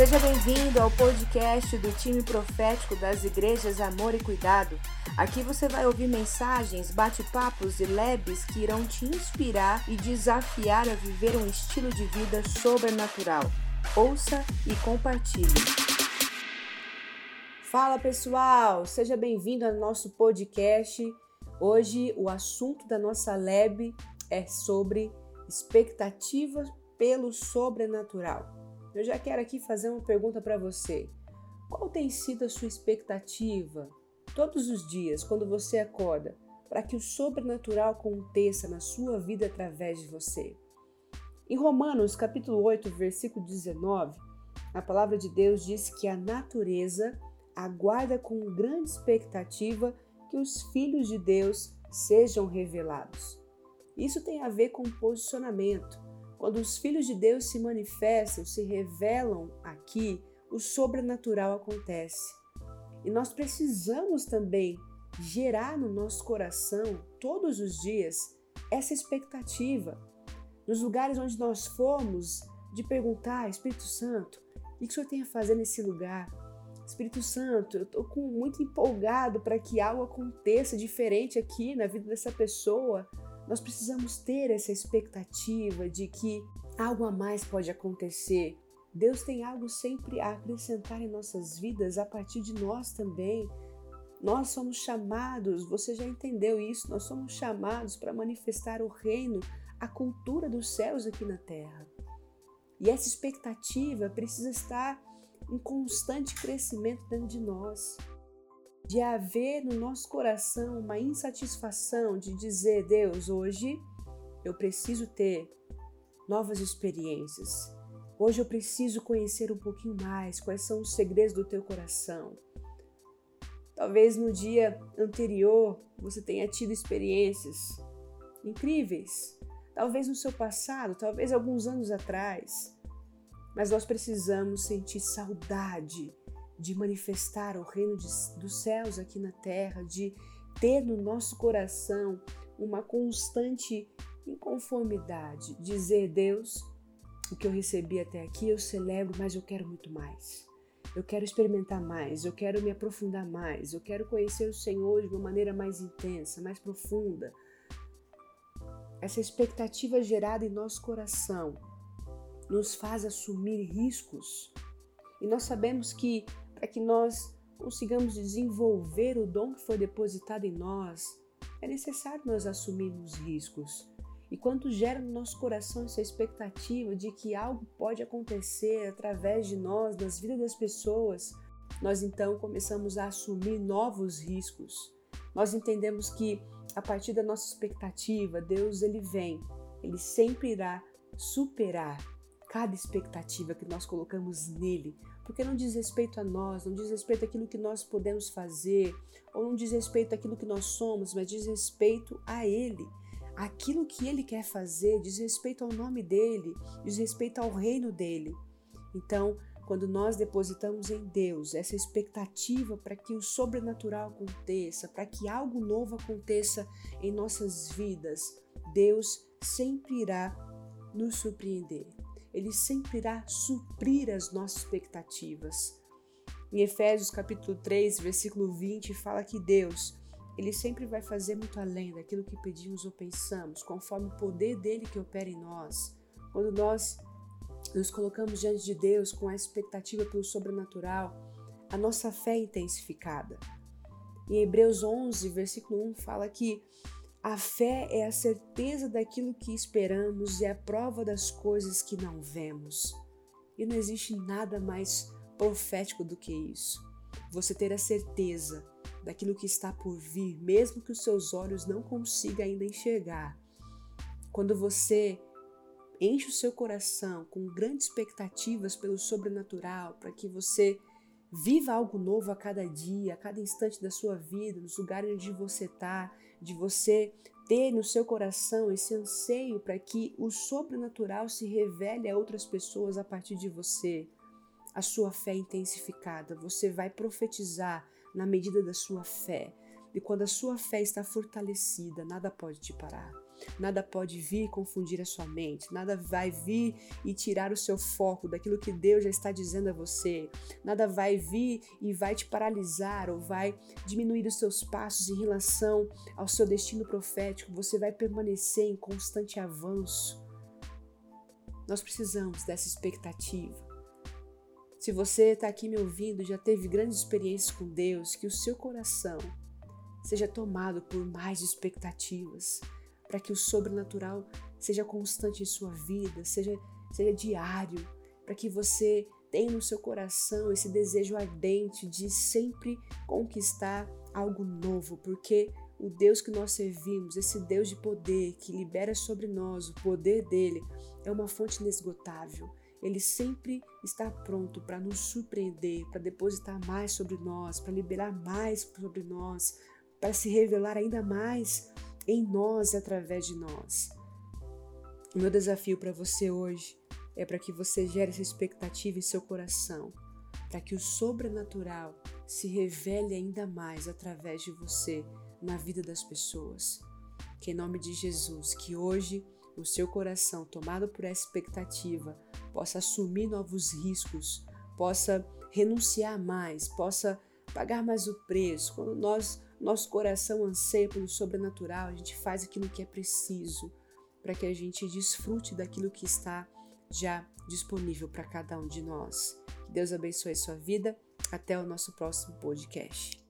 Seja bem-vindo ao podcast do time profético das igrejas Amor e Cuidado. Aqui você vai ouvir mensagens, bate-papos e leves que irão te inspirar e desafiar a viver um estilo de vida sobrenatural. Ouça e compartilhe. Fala pessoal, seja bem-vindo ao nosso podcast. Hoje o assunto da nossa lab é sobre expectativas pelo sobrenatural. Eu já quero aqui fazer uma pergunta para você. Qual tem sido a sua expectativa todos os dias quando você acorda para que o sobrenatural aconteça na sua vida através de você? Em Romanos, capítulo 8, versículo 19, a palavra de Deus diz que a natureza aguarda com grande expectativa que os filhos de Deus sejam revelados. Isso tem a ver com posicionamento. Quando os filhos de Deus se manifestam, se revelam aqui, o sobrenatural acontece. E nós precisamos também gerar no nosso coração, todos os dias, essa expectativa. Nos lugares onde nós formos, de perguntar, Espírito Santo, o que o Senhor tem a fazer nesse lugar? Espírito Santo, eu estou muito empolgado para que algo aconteça diferente aqui na vida dessa pessoa. Nós precisamos ter essa expectativa de que algo a mais pode acontecer. Deus tem algo sempre a acrescentar em nossas vidas a partir de nós também. Nós somos chamados, você já entendeu isso, nós somos chamados para manifestar o reino, a cultura dos céus aqui na terra. E essa expectativa precisa estar em constante crescimento dentro de nós de haver no nosso coração uma insatisfação de dizer, Deus, hoje eu preciso ter novas experiências. Hoje eu preciso conhecer um pouquinho mais quais são os segredos do teu coração. Talvez no dia anterior você tenha tido experiências incríveis. Talvez no seu passado, talvez alguns anos atrás. Mas nós precisamos sentir saudade de manifestar o reino de, dos céus aqui na terra, de ter no nosso coração uma constante inconformidade, dizer Deus, o que eu recebi até aqui eu celebro, mas eu quero muito mais. Eu quero experimentar mais, eu quero me aprofundar mais, eu quero conhecer o Senhor de uma maneira mais intensa, mais profunda. Essa expectativa gerada em nosso coração nos faz assumir riscos. E nós sabemos que para que nós consigamos desenvolver o dom que foi depositado em nós, é necessário nós assumirmos riscos. E quando gera no nosso coração essa expectativa de que algo pode acontecer através de nós, nas vidas das pessoas, nós então começamos a assumir novos riscos. Nós entendemos que a partir da nossa expectativa, Deus ele vem, ele sempre irá superar cada expectativa que nós colocamos nele, porque não diz respeito a nós, não diz respeito àquilo que nós podemos fazer, ou não diz respeito àquilo que nós somos, mas diz respeito a Ele. Aquilo que Ele quer fazer diz respeito ao nome dEle, diz respeito ao reino dEle. Então, quando nós depositamos em Deus essa expectativa para que o sobrenatural aconteça, para que algo novo aconteça em nossas vidas, Deus sempre irá nos surpreender. Ele sempre irá suprir as nossas expectativas. Em Efésios capítulo 3, versículo 20, fala que Deus, ele sempre vai fazer muito além daquilo que pedimos ou pensamos, conforme o poder dele que opera em nós. Quando nós nos colocamos diante de Deus com a expectativa pelo sobrenatural, a nossa fé é intensificada. Em Hebreus 11, versículo 1, fala que a fé é a certeza daquilo que esperamos e a prova das coisas que não vemos. E não existe nada mais profético do que isso. Você ter a certeza daquilo que está por vir, mesmo que os seus olhos não consigam ainda enxergar. Quando você enche o seu coração com grandes expectativas pelo sobrenatural, para que você viva algo novo a cada dia, a cada instante da sua vida, nos lugares onde você está, de você ter no seu coração esse anseio para que o sobrenatural se revele a outras pessoas a partir de você. A sua fé intensificada, você vai profetizar na medida da sua fé. E quando a sua fé está fortalecida, nada pode te parar. Nada pode vir confundir a sua mente, nada vai vir e tirar o seu foco daquilo que Deus já está dizendo a você, nada vai vir e vai te paralisar ou vai diminuir os seus passos em relação ao seu destino profético, você vai permanecer em constante avanço. Nós precisamos dessa expectativa. Se você está aqui me ouvindo, já teve grandes experiências com Deus, que o seu coração seja tomado por mais expectativas, para que o sobrenatural seja constante em sua vida, seja, seja diário, para que você tenha no seu coração esse desejo ardente de sempre conquistar algo novo, porque o Deus que nós servimos, esse Deus de poder que libera sobre nós o poder dele, é uma fonte inesgotável. Ele sempre está pronto para nos surpreender, para depositar mais sobre nós, para liberar mais sobre nós, para se revelar ainda mais em nós e através de nós. O meu desafio para você hoje é para que você gere essa expectativa em seu coração, para que o sobrenatural se revele ainda mais através de você na vida das pessoas. Que em nome de Jesus, que hoje o seu coração, tomado por essa expectativa, possa assumir novos riscos, possa renunciar mais, possa pagar mais o preço. Quando nós, nosso coração anseia pelo sobrenatural, a gente faz aquilo que é preciso para que a gente desfrute daquilo que está já disponível para cada um de nós. Que Deus abençoe sua vida. Até o nosso próximo podcast.